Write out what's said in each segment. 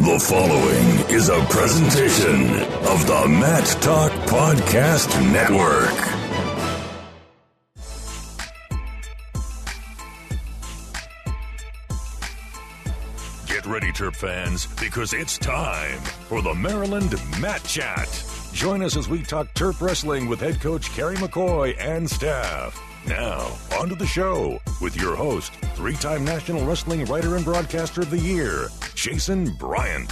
The following is a presentation of the Mat Talk Podcast Network. Get ready, Terp fans, because it's time for the Maryland Mat Chat. Join us as we talk Terp wrestling with head coach Kerry McCoy and staff. Now, on to the show with your host, three time National Wrestling Writer and Broadcaster of the Year, Jason Bryant.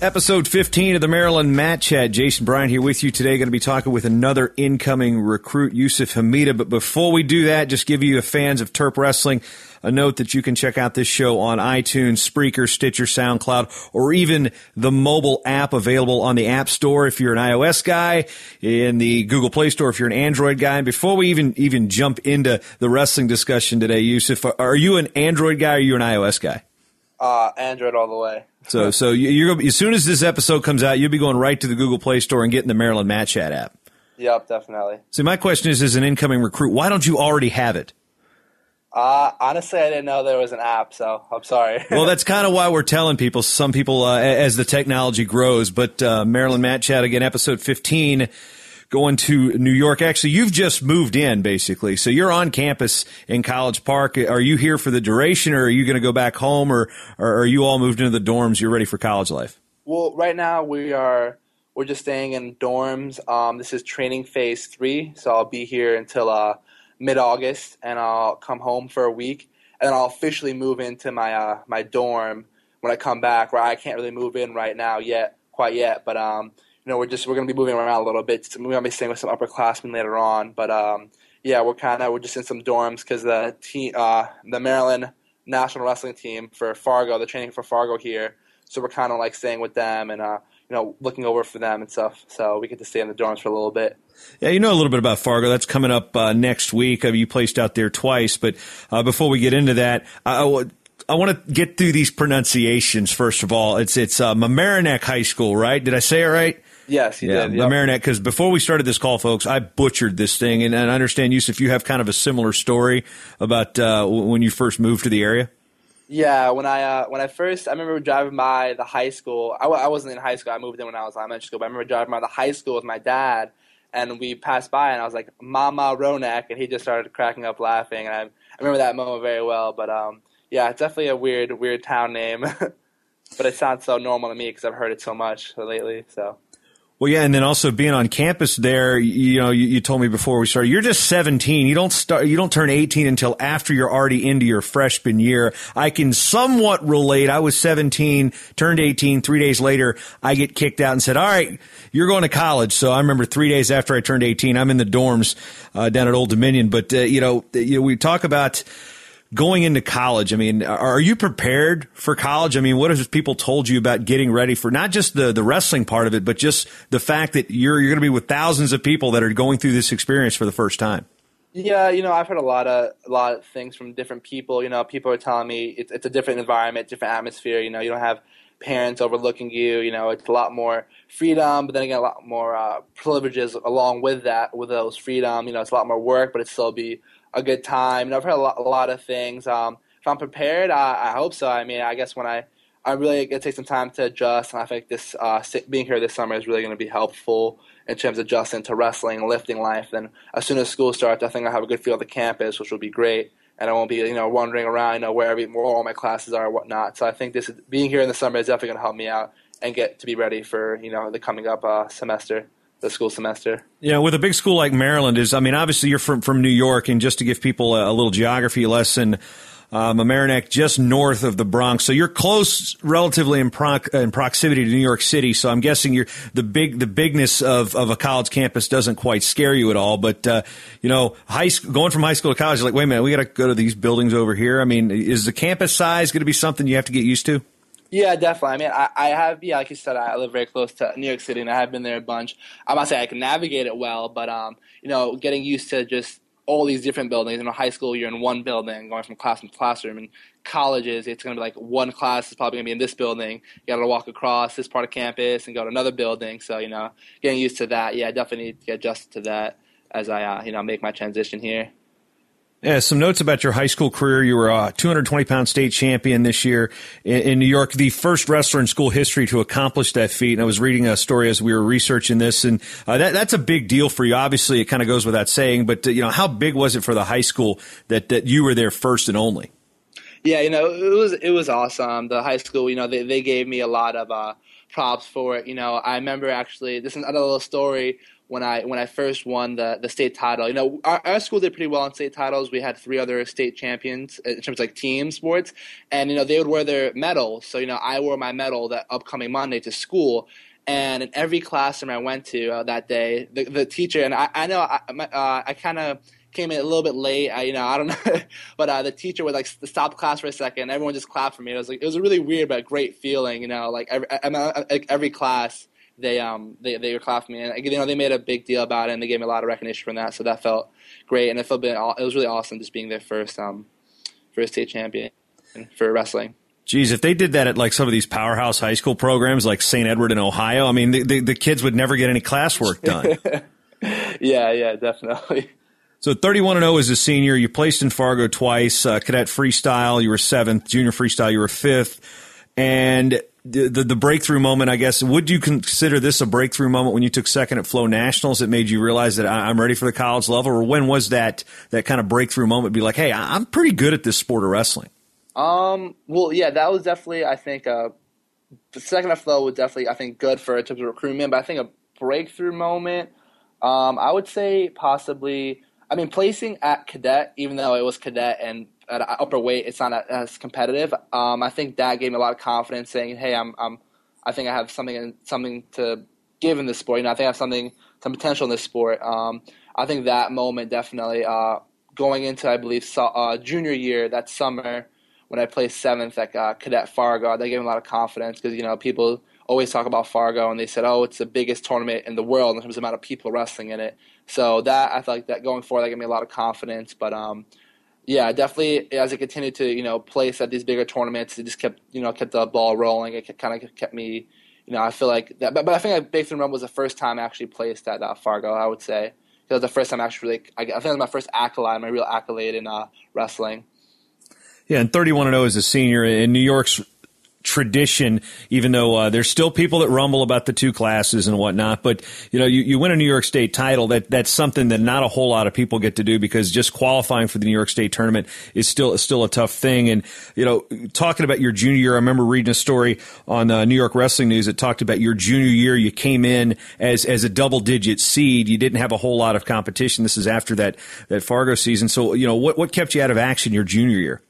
Episode 15 of the Maryland Mat Chat. Jason Bryant here with you today. Going to be talking with another incoming recruit, Yusuf Hemida. But before we do that, just give you a fans of Terp Wrestling a note that you can check out this show on iTunes, Spreaker, Stitcher, SoundCloud, or even the mobile app available on the App Store if you're an iOS guy, in the Google Play Store if you're an Android guy. And before we even even jump into the wrestling discussion today, Yusuf, are you an Android guy or are you an iOS guy? Uh, Android all the way. So, so you're as soon as this episode comes out, you'll be going right to the Google Play Store and getting the Maryland Mat Chat app. Yep, definitely. See, my question is, as an incoming recruit, why don't you already have it? Uh, honestly, I didn't know there was an app, so I'm sorry. well, that's kind of why we're telling people. Some people, uh, as the technology grows, but uh, Maryland Mat Chat again, episode 15, going to New York. Actually, you've just moved in, basically, so you're on campus in College Park. Are you here for the duration, or are you going to go back home, or, or are you all moved into the dorms? You're ready for college life? Well, right now we are. We're just staying in dorms. Um, this is training phase three, so I'll be here until uh, mid August, and I'll come home for a week, and then I'll officially move into my uh, my dorm when I come back. Where I can't really move in right now yet, quite yet, but um, you know, we're just we're gonna be moving around a little bit. We're gonna be staying with some upperclassmen later on, but um, yeah, we're kind of we're just in some dorms because the team, uh, the Maryland national wrestling team for Fargo, the training for Fargo here, so we're kind of like staying with them and uh, you know, looking over for them and stuff. So we get to stay in the dorms for a little bit. Yeah, you know a little bit about Fargo. That's coming up uh, next week. Uh, you placed out there twice, but uh, before we get into that, I, I, I want to get through these pronunciations first of all. It's it's uh, Mamaroneck High School, right? Did I say it right? Yes, you yeah, did. Yep. Mamaroneck. Because before we started this call, folks, I butchered this thing, and, and I understand, Yusuf, you have kind of a similar story about uh, when you first moved to the area. Yeah, when I uh, when I first, I remember driving by the high school. I w- I wasn't in high school. I moved in when I was elementary school. But I remember driving by the high school with my dad, and we passed by, and I was like, "Mama Ronek," and he just started cracking up laughing. And I, I remember that moment very well. But um, yeah, it's definitely a weird, weird town name. but it sounds so normal to me because I've heard it so much lately. So well, yeah, and then also being on campus there, you know, you, you, told me before we started, you're just 17. You don't start, you don't turn 18 until after you're already into your freshman year. I can somewhat relate. I was 17, turned 18. Three days later, I get kicked out and said, "All right, you're going to college." So I remember three days after I turned 18, I'm in the dorms uh, down at Old Dominion. But uh, you know, you know, we talk about going into college, I mean, are you prepared for college? I mean, what have people told you about getting ready for not just the, the wrestling part of it, but just the fact that you're, you're going to be with thousands of people that are going through this experience for the first time? Yeah, you know, I've heard a lot of a lot of things from different people. You know, people are telling me it's it's a different environment, different atmosphere. You know, you don't have parents overlooking you. You know, it's a lot more freedom, but then again, a lot more uh, privileges along with that, with those freedom. You know, it's a lot more work, but it still be a good time. And I've heard a lot, a lot of things. Um, if I'm prepared, I, I, hope so. I mean, I guess when I I really to take some time to adjust, and I think this uh, being here this summer is really going to be helpful in terms of adjusting to wrestling, lifting life. Then as soon as school starts, I think I'll have a good feel of the campus, which will be great, and I won't be you know wandering around, you know where, every, where all my classes are and whatnot. So I think this being here in the summer is definitely going to help me out and get to be ready for you know the coming up uh, semester the school semester. Yeah, with a big school like Maryland is, I mean, obviously you're from from New York, and just to give people a, a little geography lesson. um, Mamaroneck, just north of the Bronx. So you're close, relatively in, in proximity to New York City. So I'm guessing you're the big the bigness of, of a college campus doesn't quite scare you at all. But uh, you know, high school, going from high school to college, you're like, wait a minute, we got to go to these buildings over here. I mean, is the campus size going to be something you have to get used to? Yeah, definitely. I mean, I, I have, yeah, like you said, I live very close to New York City, and I have been there a bunch. I'm not saying I can navigate it well, but um, you know, getting used to just all these different buildings. In high school, you're in one building, going from classroom to classroom. And colleges, it's going to be like one class is probably going to be in this building. You got to walk across this part of campus and go to another building. So you know, getting used to that. Yeah, I definitely need to get adjusted to that as I uh, you know make my transition here. Yeah, some notes about your high school career. You were a 220 pound state champion this year in, in, New York, the first wrestler in school history to accomplish that feat. And I was reading a story as we were researching this, and uh, that, that's a big deal for you. Obviously, it kind of goes without saying, but uh, you know, how big was it for the high school that that you were there first and only? Yeah, you know, it was it was awesome. The high school, you know, they they gave me a lot of uh, props for it. You know, I remember actually this is another little story when I when I first won the the state title. You know, our, our, school did pretty well in state titles. We had three other state champions in terms of like team sports, and you know they would wear their medal. So you know, I wore my medal that upcoming Monday to school. And in every classroom I went to uh, that day, the, the teacher and I, I know I, uh, I kind of came in a little bit late. I, you know, I don't know, but uh, the teacher would like stop class for a second. Everyone just clapped for me. It was like it was a really weird but great feeling. You know, like every, every class they um they they clapped me and you know they made a big deal about it and they gave me a lot of recognition from that so that felt great and it felt been, it was really awesome just being their first um first state champion for wrestling. Geez, if they did that at like some of these powerhouse high school programs like St. Edward in Ohio, I mean, the, the, the kids would never get any classwork done. yeah, yeah, definitely. So 31 and 0 as a senior. You placed in Fargo twice. Uh, cadet freestyle, you were seventh. Junior freestyle, you were fifth. And the, the, the breakthrough moment, I guess. Would you consider this a breakthrough moment when you took second at Flow Nationals? It made you realize that I'm ready for the college level, or when was that that kind of breakthrough moment? Be like, hey, I'm pretty good at this sport of wrestling. Um. Well, yeah, that was definitely, I think, uh, the second at Flow was definitely, I think, good for in terms of recruitment. But I think a breakthrough moment, um, I would say possibly. I mean, placing at cadet, even though it was cadet and at upper weight, it's not as competitive. Um, I think that gave me a lot of confidence, saying, "Hey, I'm, I'm I think I have something something to give in this sport. You know, I think I have something, some potential in this sport." Um, I think that moment definitely uh, going into, I believe, so, uh, junior year that summer when I placed seventh at uh, Cadet Fargo, that gave me a lot of confidence because you know people always talk about Fargo and they said, "Oh, it's the biggest tournament in the world in terms of amount of people wrestling in it." So that I feel like that going forward, that gave me a lot of confidence. But um, yeah, definitely. As I continued to you know place at these bigger tournaments, it just kept you know kept the ball rolling. It kind of kept me, you know, I feel like that. But, but I think like Big Run was the first time I actually placed at uh, Fargo. I would say it was the first time I actually. I, I think it was my first accolade, my real accolade in uh, wrestling. Yeah, and 31 and 0 as a senior in New York's tradition, even though uh, there's still people that rumble about the two classes and whatnot. But you know, you, you win a New York State title. That that's something that not a whole lot of people get to do because just qualifying for the New York State tournament is still still a tough thing. And you know, talking about your junior year, I remember reading a story on uh, New York Wrestling News that talked about your junior year. You came in as as a double digit seed. You didn't have a whole lot of competition. This is after that that Fargo season. So you know, what what kept you out of action your junior year?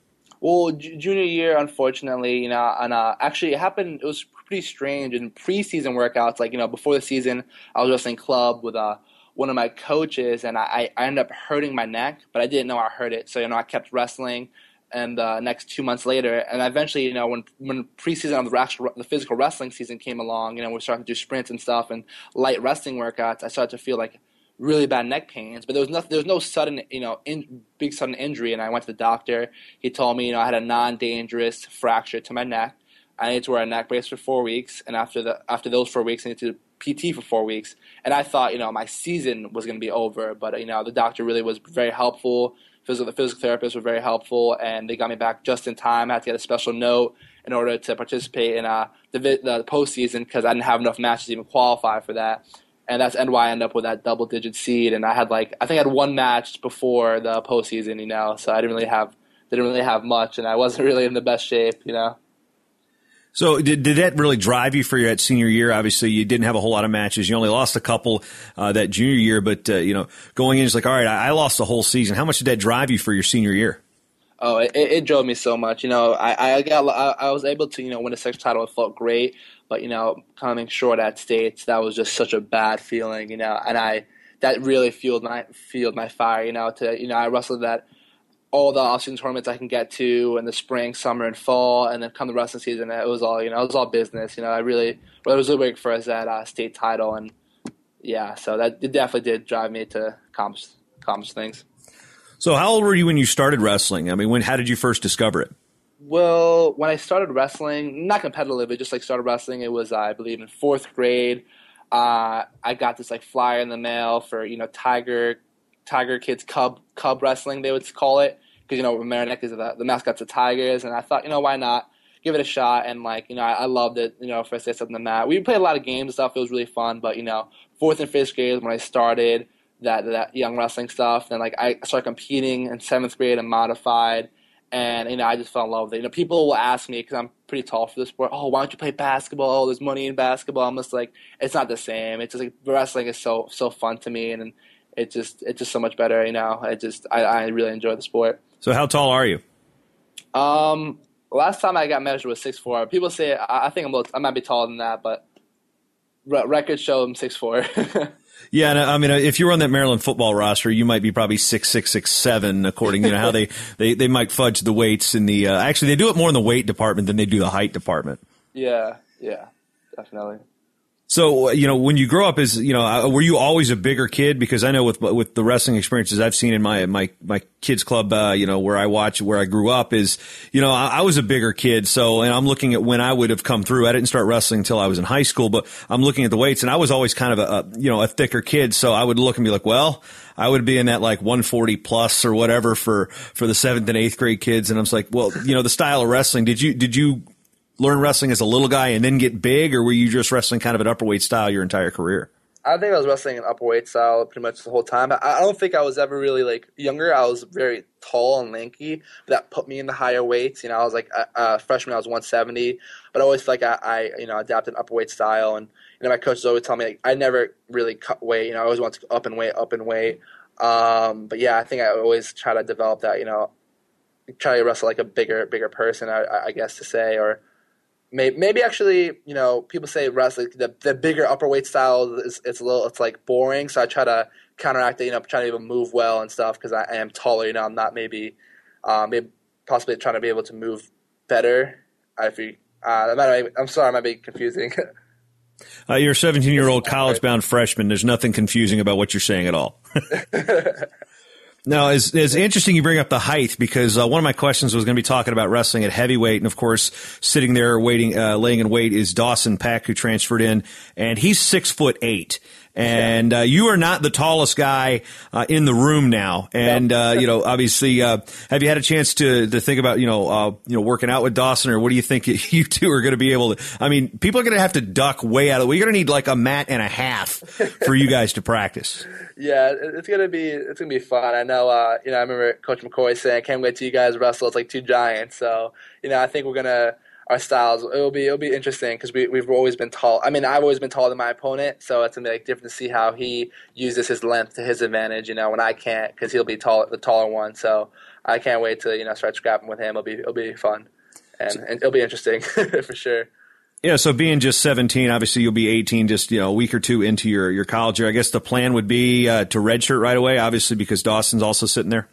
Well, junior year, unfortunately, you know, and uh, actually it happened. It was pretty strange in preseason workouts. Like you know, before the season, I was wrestling club with uh, one of my coaches, and I, I ended up hurting my neck, but I didn't know I hurt it. So you know, I kept wrestling, and the uh, next two months later, and eventually, you know, when when preseason of the actual the physical wrestling season came along, you know, we started to do sprints and stuff and light wrestling workouts. I started to feel like really bad neck pains, but there was nothing. There was no sudden, you know, in, big sudden injury. And I went to the doctor. He told me, you know, I had a non-dangerous fracture to my neck. I needed to wear a neck brace for four weeks, and after the after those four weeks, I needed to PT for four weeks. And I thought, you know, my season was going to be over, but you know, the doctor really was very helpful. Physical, the physical therapists were very helpful, and they got me back just in time. I had to get a special note in order to participate in uh, the, the postseason because I didn't have enough matches to even qualify for that and that's and why I ended up with that double digit seed. And I had like I think I had one match before the postseason, you know, so I didn't really have didn't really have much, and I wasn't really in the best shape, you know. So did, did that really drive you for your senior year? Obviously, you didn't have a whole lot of matches. You only lost a couple uh, that junior year, but uh, you know, going in, it's like, all right, I, I lost the whole season. How much did that drive you for your senior year? Oh, it, it drove me so much. You know, I, I got I, I was able to you know win a six title. It felt great, but you know, coming short at states, that was just such a bad feeling. You know, and I that really fueled my fueled my fire. You know, to you know I wrestled that all the off-season tournaments I can get to in the spring, summer, and fall, and then come the wrestling season, it was all you know, it was all business. You know, I really well, it was really big for us that uh, state title, and yeah, so that it definitely did drive me to accomplish accomplish things. So, how old were you when you started wrestling? I mean, when how did you first discover it? Well, when I started wrestling, not competitively, but just like started wrestling, it was I believe in fourth grade. Uh, I got this like flyer in the mail for you know Tiger Tiger Kids Cub Cub Wrestling they would call it because you know Mamaroneck is the, the mascots of Tigers, and I thought you know why not give it a shot, and like you know I, I loved it. You know, first said something that we played a lot of games and stuff. It was really fun, but you know fourth and fifth grade is when I started that that young wrestling stuff. Then like I started competing in seventh grade and modified, and you know I just fell in love with it. You know, people will ask me because I'm pretty tall for the sport. Oh, why don't you play basketball? Oh, there's money in basketball. I'm just like, it's not the same. It's just like wrestling is so so fun to me, and it just it's just so much better. You know, I just I, I really enjoy the sport. So how tall are you? Um, last time I got measured was six four. People say I, I think I'm a little, I might be taller than that, but records show I'm six four. Yeah, and I mean, if you were on that Maryland football roster, you might be probably six six six seven, according to you know, how they, they they might fudge the weights in the. Uh, actually, they do it more in the weight department than they do the height department. Yeah, yeah, definitely. So you know, when you grow up, is you know, uh, were you always a bigger kid? Because I know with with the wrestling experiences I've seen in my my my kids club, uh, you know, where I watch, where I grew up, is you know, I, I, was a bigger kid. So, and I'm looking at when I would have come through. I didn't start wrestling until I was in high school, but I'm looking at the weights, and I was always kind of a, a you know a thicker kid. So I would look and be like, well, I would be in that like 140 plus or whatever for for the seventh and eighth grade kids, and I'm like, well, you know, the style of wrestling. Did you did you learn wrestling as a little guy and then get big, or were you just wrestling kind of an upperweight style your entire career? I think I was wrestling an upperweight style pretty much the whole time. I don't think I was ever really like younger. I was very tall and lanky. That put me in the higher weights. You know, I was like a, a freshman. I was 170, but I always felt like I, I, you know adapted an upperweight style. And you know, my coaches always tell me like I never really cut weight. You know, I always want to up and weight, up and weight. Um, but yeah, I think I always try to develop that. You know, try to wrestle like a bigger, bigger person. I, I guess to say or maybe, maybe actually, you know, people say wrestling the the bigger upper weight style is it's a little it's like boring. So I try to counteract it, you know, trying to even move well and stuff because I, I, am taller. You know, I'm not maybe, uh, maybe possibly trying to be able to move better. I feel, uh, I'm sorry, I might be confusing. Uh, you're a 17 year old college bound freshman. There's nothing confusing about what you're saying at all. Now, it's, it's interesting you bring up the height because uh, one of my questions was going to be talking about wrestling at heavyweight, and of course, sitting there waiting, uh, laying in wait is Dawson Pack, who transferred in, and he's six foot eight and uh, you are not the tallest guy uh, in the room now. And uh, you know, obviously, uh, have you had a chance to to think about you know uh, you know working out with Dawson, or what do you think you two are going to be able to? I mean, people are going to have to duck way out of the way. You're going to need like a mat and a half for you guys to practice. Yeah, it's gonna be it's gonna be fun. I know. Uh, you know, I remember Coach McCoy saying, "I can't wait till you guys wrestle. It's like two giants." So you know, I think we're gonna our styles. It'll be it'll be interesting because we we've always been tall. I mean, I've always been taller than my opponent, so it's gonna be like different to see how he uses his length to his advantage. You know, when I can't because he'll be tall, the taller one. So I can't wait to you know start scrapping with him. It'll be it'll be fun, and, and it'll be interesting for sure. Yeah, so being just 17, obviously you'll be 18 just, you know, a week or two into your, your college year. I guess the plan would be uh, to redshirt right away, obviously because Dawson's also sitting there.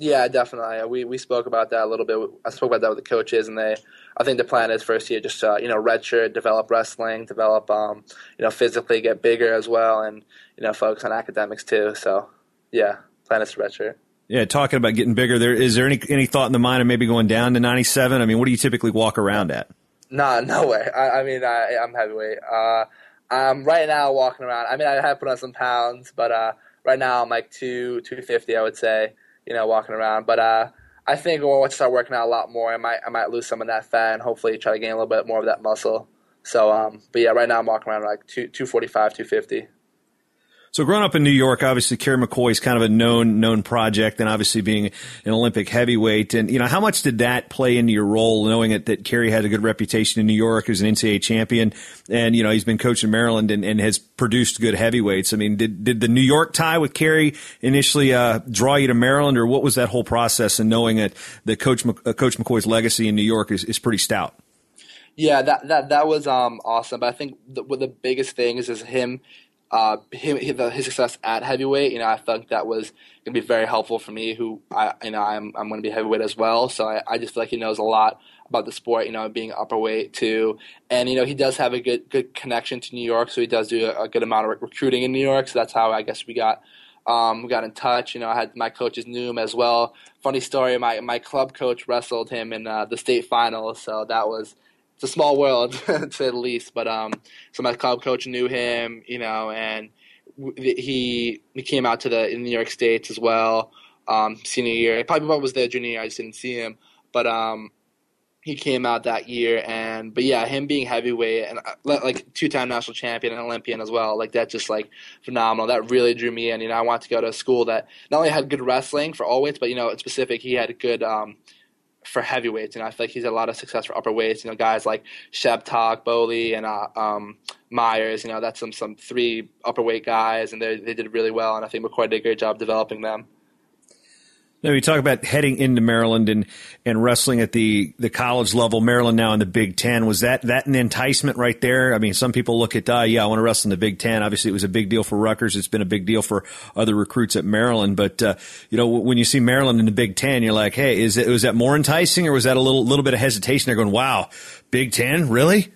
Yeah, definitely. We we spoke about that a little bit. I spoke about that with the coaches, and they. I think the plan is first year just uh, you know redshirt, develop wrestling, develop um, you know physically, get bigger as well, and you know focus on academics too. So yeah, plan is to redshirt. Yeah, talking about getting bigger. There is there any any thought in the mind of maybe going down to ninety seven? I mean, what do you typically walk around at? Nah, no way. I, I mean, I, I'm heavyweight. Uh, I'm right now walking around. I mean, I have put on some pounds, but uh, right now I'm like two two fifty, I would say you know, walking around. But uh, I think once I start working out a lot more, I might I might lose some of that fat and hopefully try to gain a little bit more of that muscle. So, um, but yeah, right now I'm walking around like two two forty five, two fifty. So growing up in New York, obviously Kerry McCoy is kind of a known known project, and obviously being an Olympic heavyweight. And you know, how much did that play into your role, knowing that, that Kerry had a good reputation in New York as an NCAA champion, and you know he's been coaching Maryland and, and has produced good heavyweights. I mean, did did the New York tie with Kerry initially uh, draw you to Maryland, or what was that whole process? And knowing that that Coach uh, Coach McCoy's legacy in New York is, is pretty stout. Yeah, that that that was um, awesome. But I think the, the biggest thing is is him uh, him, his success at heavyweight, you know, I felt that was going to be very helpful for me, who I, you know, I'm, I'm going to be heavyweight as well. So I, I just feel like he knows a lot about the sport, you know, being upper weight too. And, you know, he does have a good, good connection to New York. So he does do a, a good amount of recruiting in New York. So that's how I guess we got, um, we got in touch. You know, I had my coaches knew him as well. Funny story, my, my club coach wrestled him in uh, the state finals. So that was, it's a small world to say the least. But um, so my club coach knew him, you know, and he he came out to the in New York States as well. Um, senior year, probably was there junior year. I just didn't see him, but um, he came out that year. And but yeah, him being heavyweight and uh, like two time national champion and Olympian as well, like that just like phenomenal. That really drew me in. You know, I wanted to go to a school that not only had good wrestling for all weights, but you know, in specific, he had good. Um, for heavyweights, and I feel like he's had a lot of success for upper weights. You know, guys like Sheptock, Bowley, and uh, um, Myers. You know, that's some some three upper weight guys, and they they did really well. And I think McCoy did a great job developing them. Now you talk about heading into Maryland and, and wrestling at the, the college level. Maryland now in the Big Ten was that that an enticement right there? I mean, some people look at, uh, yeah, I want to wrestle in the Big Ten. Obviously, it was a big deal for Rutgers. It's been a big deal for other recruits at Maryland. But uh, you know, when you see Maryland in the Big Ten, you're like, hey, is it was that more enticing, or was that a little little bit of hesitation? They're going, wow, Big Ten, really?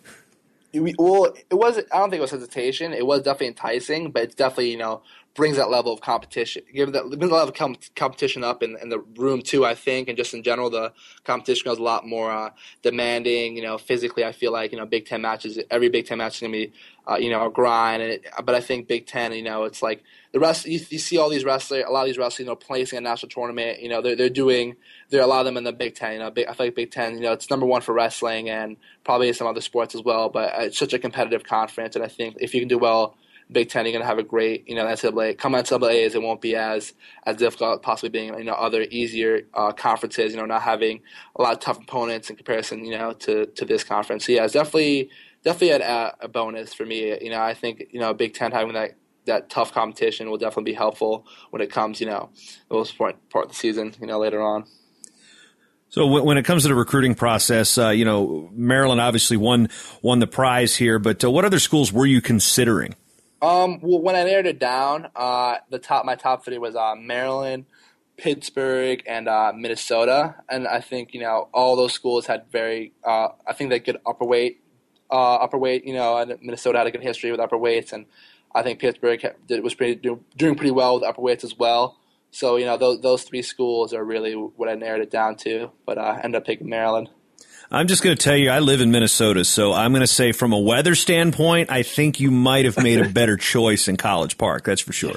well, it was. I don't think it was hesitation. It was definitely enticing, but it's definitely you know brings that level of competition, give that brings a lot of com- competition up in, in the room too. I think, and just in general, the competition goes a lot more uh, demanding. You know, physically, I feel like you know Big Ten matches. Every Big Ten match is gonna be uh, you know a grind. It, but I think Big Ten, you know, it's like the rest. You, you, see all these wrestlers, a lot of these wrestlers, you know, placing a national tournament. You know, they're they're doing. There are a lot of them in the Big Ten. You know, big, I feel like Big Ten. You know, it's number one for wrestling and probably some other sports as well. But it's such a competitive conference, and I think if you can do well Big Ten, you're going to have a great, you know, NCAA. Come NCAAs, it won't be as as difficult, possibly being, you know, other easier uh, conferences. You know, not having a lot of tough opponents in comparison, you know, to to this conference. So yeah, it's definitely definitely a, a bonus for me. You know, I think you know Big Ten having that that tough competition will definitely be helpful when it comes, you know, the most important part of the season, you know, later on. So when it comes to the recruiting process, uh, you know, Maryland obviously won won the prize here, but uh, what other schools were you considering? Um, well, when I narrowed it down, uh, the top my top three was uh, Maryland, Pittsburgh, and uh, Minnesota, and I think you know all those schools had very. Uh, I think they good upper weight, uh, upper weight. You know, Minnesota had a good history with upper weights, and I think Pittsburgh did, was pretty doing pretty well with upper weights as well. So you know those those three schools are really what I narrowed it down to, but I ended up picking Maryland. I'm just going to tell you, I live in Minnesota, so I'm going to say from a weather standpoint, I think you might have made a better choice in College Park. That's for sure.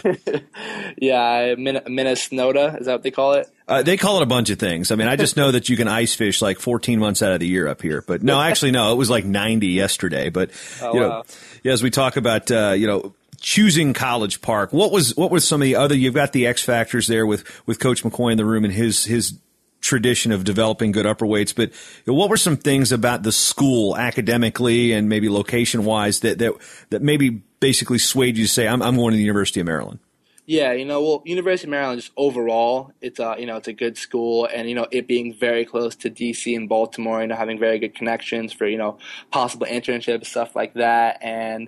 yeah, Min- Minnesota is that what they call it? Uh, they call it a bunch of things. I mean, I just know that you can ice fish like 14 months out of the year up here. But no, actually, no, it was like 90 yesterday. But oh, you know, wow. yeah, as we talk about, uh, you know choosing College Park. What was what was some of the other? You've got the X factors there with with Coach McCoy in the room and his his tradition of developing good upper weights, but what were some things about the school academically and maybe location wise that, that, that maybe basically swayed you to say, I'm, I'm going to the University of Maryland? Yeah, you know, well, University of Maryland just overall, it's a you know it's a good school, and you know it being very close to DC and Baltimore, you know having very good connections for you know possible internships stuff like that, and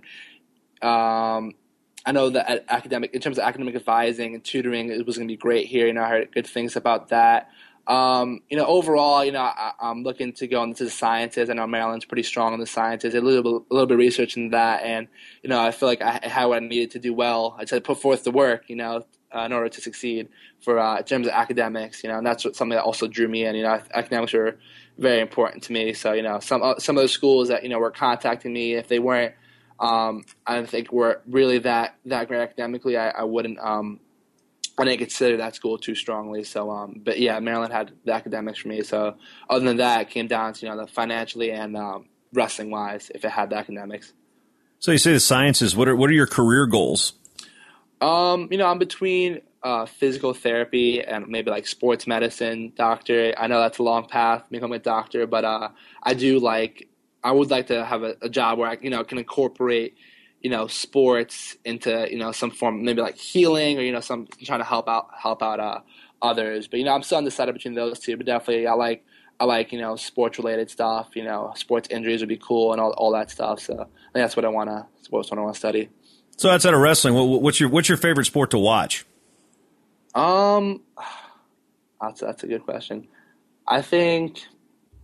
um, I know that academic in terms of academic advising and tutoring, it was going to be great here. You know, I heard good things about that. Um, you know, overall, you know, I, am looking to go into the sciences. I know Maryland's pretty strong in the sciences. A little a little bit of research in that, and you know, I feel like I had what I needed to do well. I said put forth the work, you know, uh, in order to succeed for uh, in terms of academics. You know, and that's what, something that also drew me in. You know, academics were very important to me. So you know, some uh, some of the schools that you know were contacting me, if they weren't, um, I don't think were really that that great academically, I, I wouldn't. Um, I didn't consider that school too strongly. So, um, but yeah, Maryland had the academics for me. So, other than that, it came down to you know the financially and um, wrestling wise, if it had the academics. So you say the sciences. What are what are your career goals? Um, you know, I'm between uh, physical therapy and maybe like sports medicine doctor. I know that's a long path, becoming a doctor, but uh, I do like. I would like to have a, a job where I, you know, can incorporate, you know, sports into you know some form, maybe like healing or you know some trying to help out help out uh, others. But you know, I'm still undecided between those two. But definitely, I like I like you know sports related stuff. You know, sports injuries would be cool and all all that stuff. So I think that's what I want to. What's what I want to study. So outside of wrestling, what's your what's your favorite sport to watch? Um, that's that's a good question. I think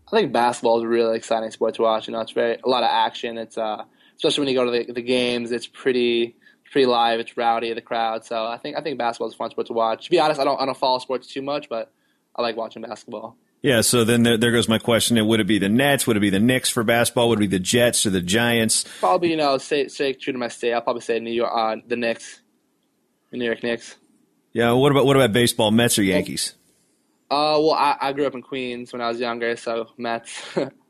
I think basketball is a really exciting sport to watch. You know, it's very a lot of action. It's uh, especially when you go to the, the games, it's pretty pretty live. It's rowdy, the crowd. So I think I think basketball is a fun sport to watch. To be honest, I don't I don't follow sports too much, but I like watching basketball. Yeah, so then there, there, goes my question. Would it be the Nets? Would it be the Knicks for basketball? Would it be the Jets or the Giants? Probably, you know, say, say true to my state. I'll probably say New York, uh, the Knicks, the New York Knicks. Yeah. What about what about baseball? Mets or Yankees? Uh, well, I, I grew up in Queens when I was younger, so Mets.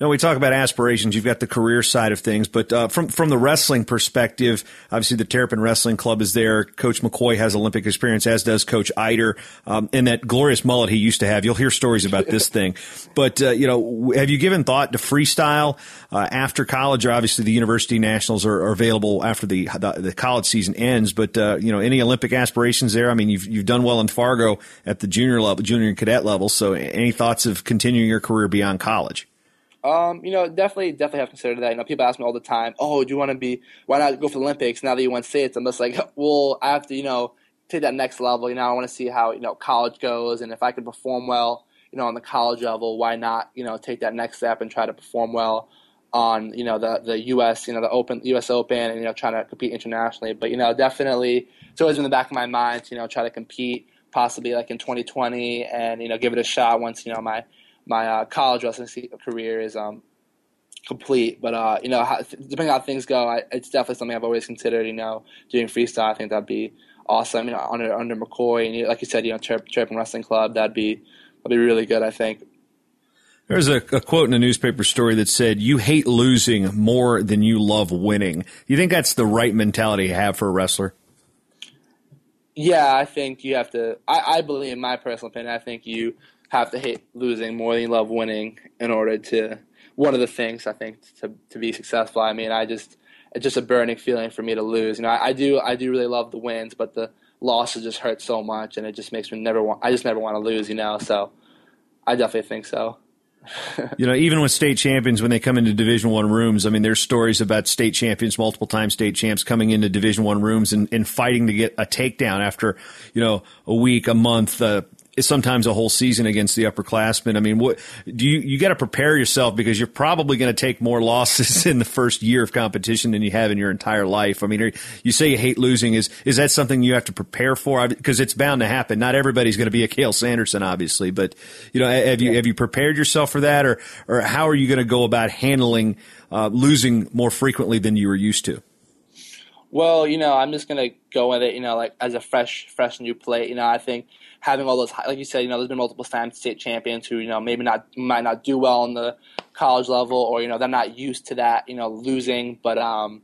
Now we talk about aspirations. You've got the career side of things, but uh, from from the wrestling perspective, obviously the Terrapin Wrestling Club is there. Coach McCoy has Olympic experience, as does Coach Eider, um, and that glorious mullet he used to have. You'll hear stories about this thing, but uh, you know, have you given thought to freestyle uh, after college? Or obviously the university nationals are, are available after the, the, the college season ends, but uh, you know, any Olympic aspirations there? I mean, you've you've done well in Fargo at the junior level, junior and cadet level. So, any thoughts of continuing your career beyond college? Um, you know, definitely, definitely have considered that. You know, people ask me all the time, "Oh, do you want to be? Why not go for the Olympics now that you won states?" I'm just like, well, I have to, you know, take that next level. You know, I want to see how you know college goes, and if I can perform well, you know, on the college level, why not, you know, take that next step and try to perform well on, you know, the the U.S. you know the Open U.S. Open, and you know, trying to compete internationally. But you know, definitely, it's always in the back of my mind to you know try to compete, possibly like in 2020, and you know, give it a shot once you know my my uh, college wrestling career is um, complete. But uh, you know, how, depending on how things go, I, it's definitely something I've always considered. You know, doing freestyle, I think that'd be awesome. You know, under under McCoy and like you said, you know, Terrapin Wrestling Club, that'd be that'd be really good. I think. There's a, a, quote in a newspaper story that said, "You hate losing more than you love winning." Do you think that's the right mentality to have for a wrestler? Yeah, I think you have to. I, I believe, in my personal opinion, I think you have to hate losing more than you love winning in order to one of the things I think to to be successful. I mean, I just it's just a burning feeling for me to lose. You know, I, I do I do really love the wins, but the losses just hurt so much, and it just makes me never want. I just never want to lose. You know, so I definitely think so. you know, even with state champions, when they come into Division One rooms, I mean, there's stories about state champions, multiple time state champs coming into Division One rooms and, and fighting to get a takedown after, you know, a week, a month, uh, sometimes a whole season against the upperclassmen. I mean, what do you you got to prepare yourself because you're probably going to take more losses in the first year of competition than you have in your entire life. I mean, you say you hate losing. Is is that something you have to prepare for? Because it's bound to happen. Not everybody's going to be a Cael Sanderson, obviously, but you know, have you have you prepared yourself for that, or or how are you going to go about handling uh, losing more frequently than you were used to? Well, you know, I'm just gonna go with it. You know, like as a fresh, fresh new plate. You know, I think having all those, like you said, you know, there's been multiple times state champions who, you know, maybe not might not do well on the college level, or you know, they're not used to that, you know, losing. But um,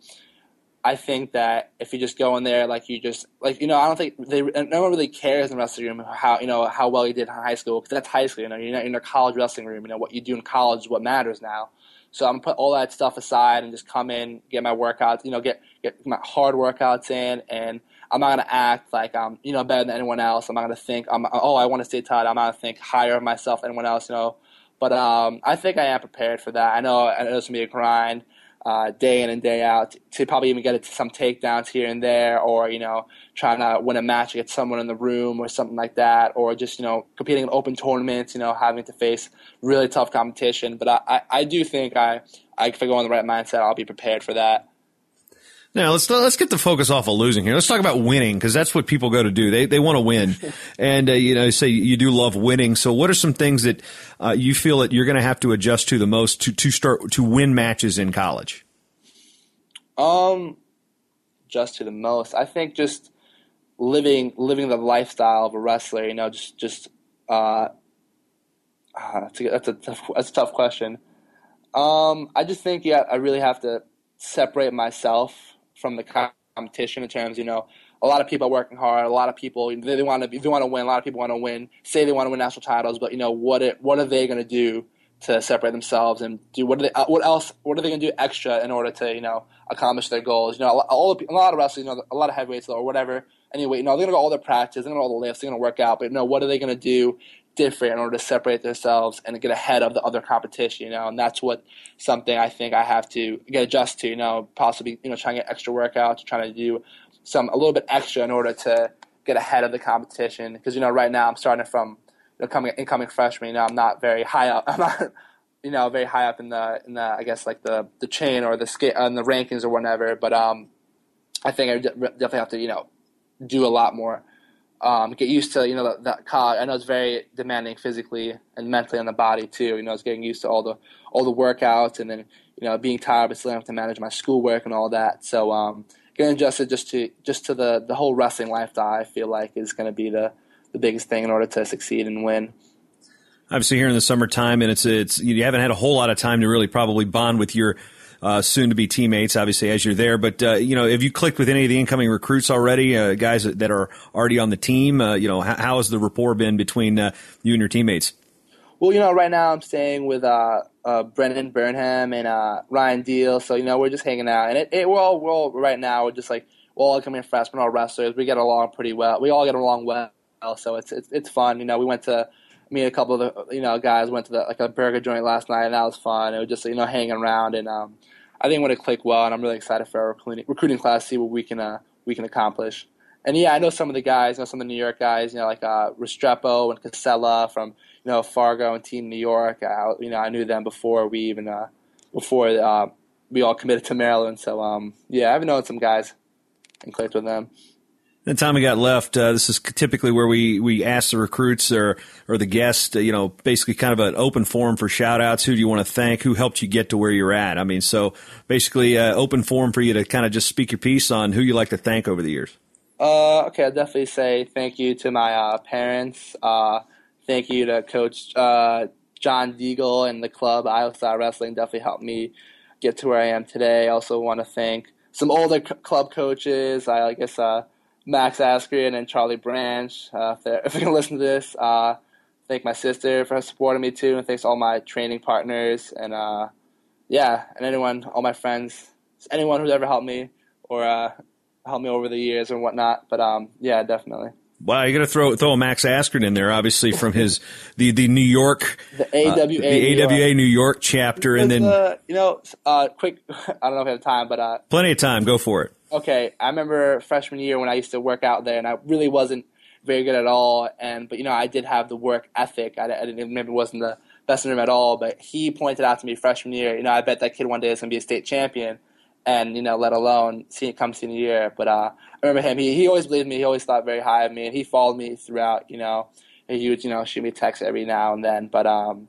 I think that if you just go in there, like you just, like you know, I don't think they, no one really cares in the wrestling room how you know how well you did in high school because that's high school. You know, you're not in a college wrestling room. You know, what you do in college is what matters now. So I'm gonna put all that stuff aside and just come in, get my workouts, you know, get get my hard workouts in, and I'm not gonna act like I'm, you know, better than anyone else. I'm not gonna think, I'm, oh, I want to stay tight. I'm not gonna think higher of myself than anyone else, you know. But um, I think I am prepared for that. I know, it's gonna be a grind. Uh, day in and day out to, to probably even get some takedowns here and there, or you know, trying to win a match against someone in the room or something like that, or just you know, competing in open tournaments, you know, having to face really tough competition. But I, I, I do think I, if I go in the right mindset, I'll be prepared for that. Now let's let's get the focus off of losing here. Let's talk about winning because that's what people go to do. They they want to win, and uh, you know, say you do love winning. So, what are some things that uh, you feel that you're going to have to adjust to the most to to start to win matches in college? Um, adjust to the most. I think just living living the lifestyle of a wrestler. You know, just just uh, uh that's, a, that's a tough, that's a tough question. Um, I just think yeah, I really have to separate myself from the competition in terms, you know, a lot of people are working hard. A lot of people they, they want to they want to win. A lot of people want to win. Say they want to win national titles, but you know what? It, what are they going to do to separate themselves and do what are they? Uh, what else? What are they going to do extra in order to you know accomplish their goals? You know, all a lot of wrestlers, you know, a lot of heavyweights or whatever. Anyway, you know, they're going to go all their practice, they're going to all the lifts, they're going to work out. But you know, what are they going to do different in order to separate themselves and get ahead of the other competition? You know, and that's what something I think I have to get adjust to. You know, possibly you know trying to get extra workouts, trying to do some a little bit extra in order to get ahead of the competition. Because you know, right now I'm starting from you know, coming incoming freshman. You know, I'm not very high up. I'm not you know very high up in the in the I guess like the the chain or the scale on the rankings or whatever. But um, I think I definitely have to you know do a lot more. Um, get used to you know that, that cog. I know it's very demanding physically and mentally on the body too. You know, it's getting used to all the all the workouts and then you know being tired but still having to manage my schoolwork and all that. So um, getting adjusted just to just to the the whole wrestling lifestyle, I feel like is going to be the the biggest thing in order to succeed and win. Obviously, here in the summertime, and it's it's you haven't had a whole lot of time to really probably bond with your uh, soon to be teammates, obviously, as you're there. But, uh, you know, have you clicked with any of the incoming recruits already, uh, guys that are already on the team? Uh, you know, how, how, has the rapport been between uh, you and your teammates? Well, you know, right now I'm staying with uh, Brendan Burnham and Ryan Deal. So, you know, we're just hanging out. And it, it, we're, all, we're all, right now, we're just like, we're all coming freshmen, all wrestlers. We get along pretty well. We all get along well. So it's, it's, it's fun. You know, we went to, me and a couple of the you know guys went to the, like a burger joint last night, and that was fun. It was just you know hanging around, and um, I think it would click well, and I'm really excited for our recruiting, recruiting class, to see what we can uh, we can accomplish. And yeah, I know some of the guys, you know some of the New York guys, you know like uh, Restrepo and Casella from you know Fargo and Team New York. I, you know I knew them before we even uh, before uh, we all committed to Maryland. So um, yeah, I've known some guys and clicked with them. The time we got left, uh, this is typically where we, we ask the recruits or, or the guest, uh, you know, basically kind of an open forum for shout outs. Who do you want to thank? Who helped you get to where you're at? I mean, so basically, uh, open forum for you to kind of just speak your piece on who you like to thank over the years. Uh, okay, I'll definitely say thank you to my uh, parents. Uh, thank you to Coach John Deagle and the club, Iowa Style Wrestling. Definitely helped me get to where I am today. I also want to thank some older c- club coaches. I, I guess uh, Max Askren and Charlie Branch. Uh, if, if, you can listen to this, uh, thank my sister for supporting me too, and thanks all my training partners and uh, yeah, and anyone, all my friends, anyone who's ever helped me or uh, helped me over the years and whatnot. But um, yeah, definitely. Wow, you got to throw throw a Max Askren in there, obviously from his the the New York the AWA uh, the AWA New York chapter, and then uh, you know, uh, quick. I don't know if I have time, but uh, plenty of time. Go for it. Okay, I remember freshman year when I used to work out there, and I really wasn't very good at all. And but you know, I did have the work ethic. I, I didn't maybe wasn't the best in him at all, but he pointed out to me freshman year. You know, I bet that kid one day is gonna be a state champion and you know, let alone see come senior year. But uh, I remember him. He he always believed me. He always thought very high of me, and he followed me throughout. You know, he would you know shoot me texts every now and then. But um,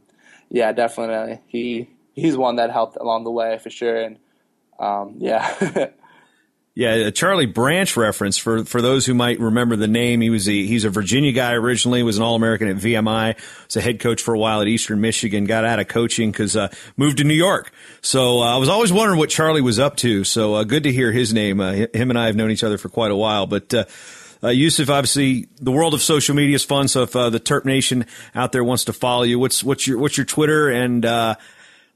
yeah, definitely he he's one that helped along the way for sure. And um, yeah. Yeah, a Charlie Branch reference for for those who might remember the name. He was a he's a Virginia guy originally. Was an All American at VMI. Was a head coach for a while at Eastern Michigan. Got out of coaching because uh, moved to New York. So uh, I was always wondering what Charlie was up to. So uh, good to hear his name. Uh, him and I have known each other for quite a while. But uh, uh, Yusuf, obviously, the world of social media is fun. So if the Terp Nation out there wants to follow you, what's what's your what's your Twitter and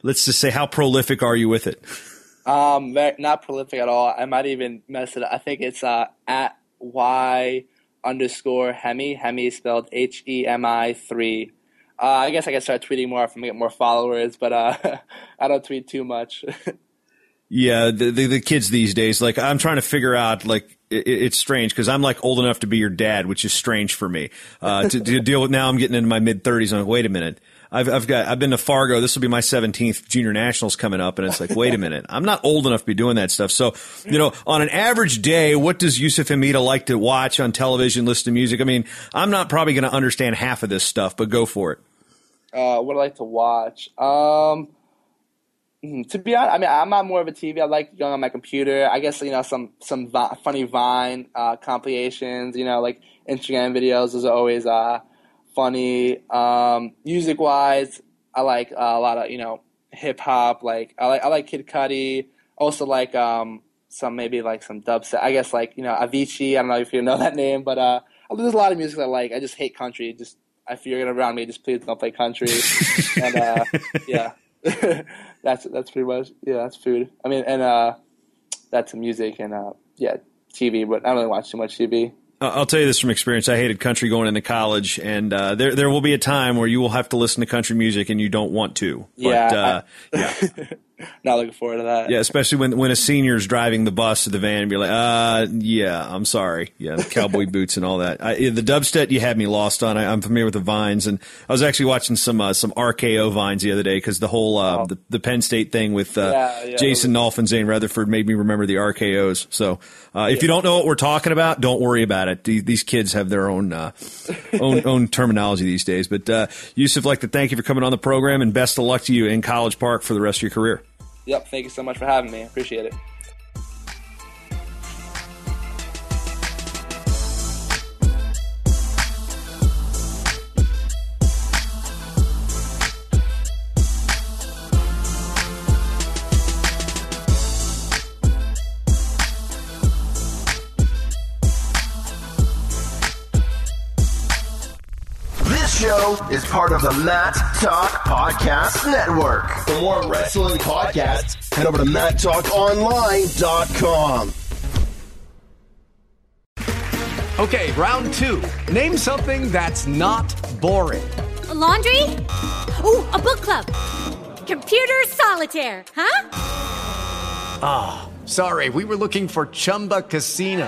let's just say how prolific are you with it? Um, not prolific at all. I might even mess it up. I think it's uh, at y underscore hemi. Hemi spelled H E M I three. Uh, I guess I can start tweeting more if I get more followers, but uh, I don't tweet too much. yeah, the, the, the kids these days, like I'm trying to figure out, like it, it's strange because I'm like old enough to be your dad, which is strange for me uh, to, to deal with. Now I'm getting into my mid 30s. I'm like, wait a minute I've, I've got, I've been to Fargo. This will be my 17th junior nationals coming up. And it's like, wait a minute. I'm not old enough to be doing that stuff. So, you know, on an average day, what does Yusuf Hemida like to watch on television, listen to music? I mean, I'm not probably going to understand half of this stuff, but go for it. Uh, what I like to watch. Um, hmm, to be honest, I mean, I'm not more of a TV. I like going on my computer. I guess you know some some vi- funny Vine uh, compilations. You know, like Instagram videos. Are always uh, funny. Um, music wise, I like uh, a lot of you know hip hop. Like I like I like Kid Cudi. Also like um, some maybe like some dubstep. I guess like you know Avicii. I don't know if you know that name, but uh, there's a lot of music I like. I just hate country. Just if you're gonna around me, just please don't play country. and uh, yeah, that's that's pretty much yeah. That's food. I mean, and uh, that's music and uh, yeah, TV. But I don't really watch too much TV. I'll tell you this from experience. I hated country going into college, and uh, there there will be a time where you will have to listen to country music and you don't want to. But, Yeah, uh, I- yeah, Not looking forward to that. yeah. Especially when when a senior's driving the bus or the van, and you're like, uh, yeah, I'm sorry, yeah, the cowboy boots and all that. I, the dubstep you had me lost on. I, I'm familiar with the vines, and I was actually watching some uh, some RKO vines the other day because the whole uh, the, the Penn State thing with uh, Oh. Yeah, yeah. Jason Nolf and Zain Retherford made me remember the RKOs. So uh, if you don't know what we're talking about, don't worry about it. These kids have their own uh, own own terminology these days. But uh, Yusuf, like to thank you for coming on the program, and best of luck to you in College Park for the rest of your career. Yep. Thank you so much for having me. Appreciate it. Show is part of the Mat Talk Podcast Network. For more wrestling podcasts, head over to MatTalkOnline.com. Okay, round two. Name something that's not boring. A laundry? Ooh, a book club. Computer solitaire, huh? Ah, sorry, we were looking for Chumba Casino.